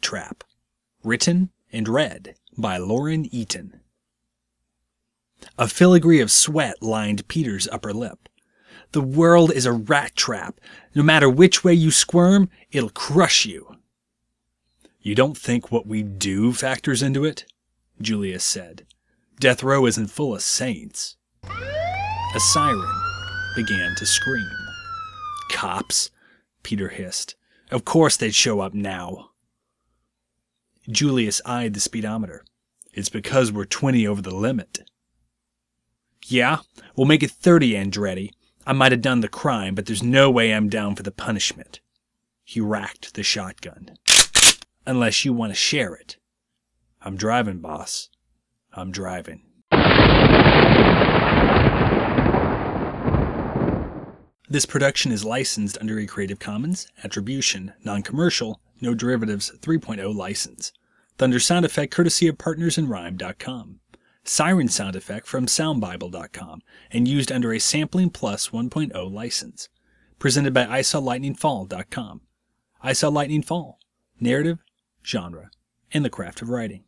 Trap. Written and read by Lauren Eaton. A filigree of sweat lined Peter's upper lip. The world is a rat trap. No matter which way you squirm, it'll crush you. You don't think what we do factors into it? Julius said. Death Row isn't full of saints. A siren began to scream. Cops, Peter hissed. Of course they'd show up now. Julius eyed the speedometer. It's because we're 20 over the limit. Yeah, we'll make it 30, Andretti. I might have done the crime, but there's no way I'm down for the punishment. He racked the shotgun. Unless you want to share it. I'm driving, boss. I'm driving. This production is licensed under a Creative Commons Attribution, Non-Commercial, No Derivatives 3.0 license. Thunder sound effect courtesy of partnersinrhyme.com. Siren sound effect from soundbible.com and used under a Sampling Plus 1.0 license. Presented by ISawLightningFall.com. I Saw Lightning Fall. Narrative, genre, and the craft of writing.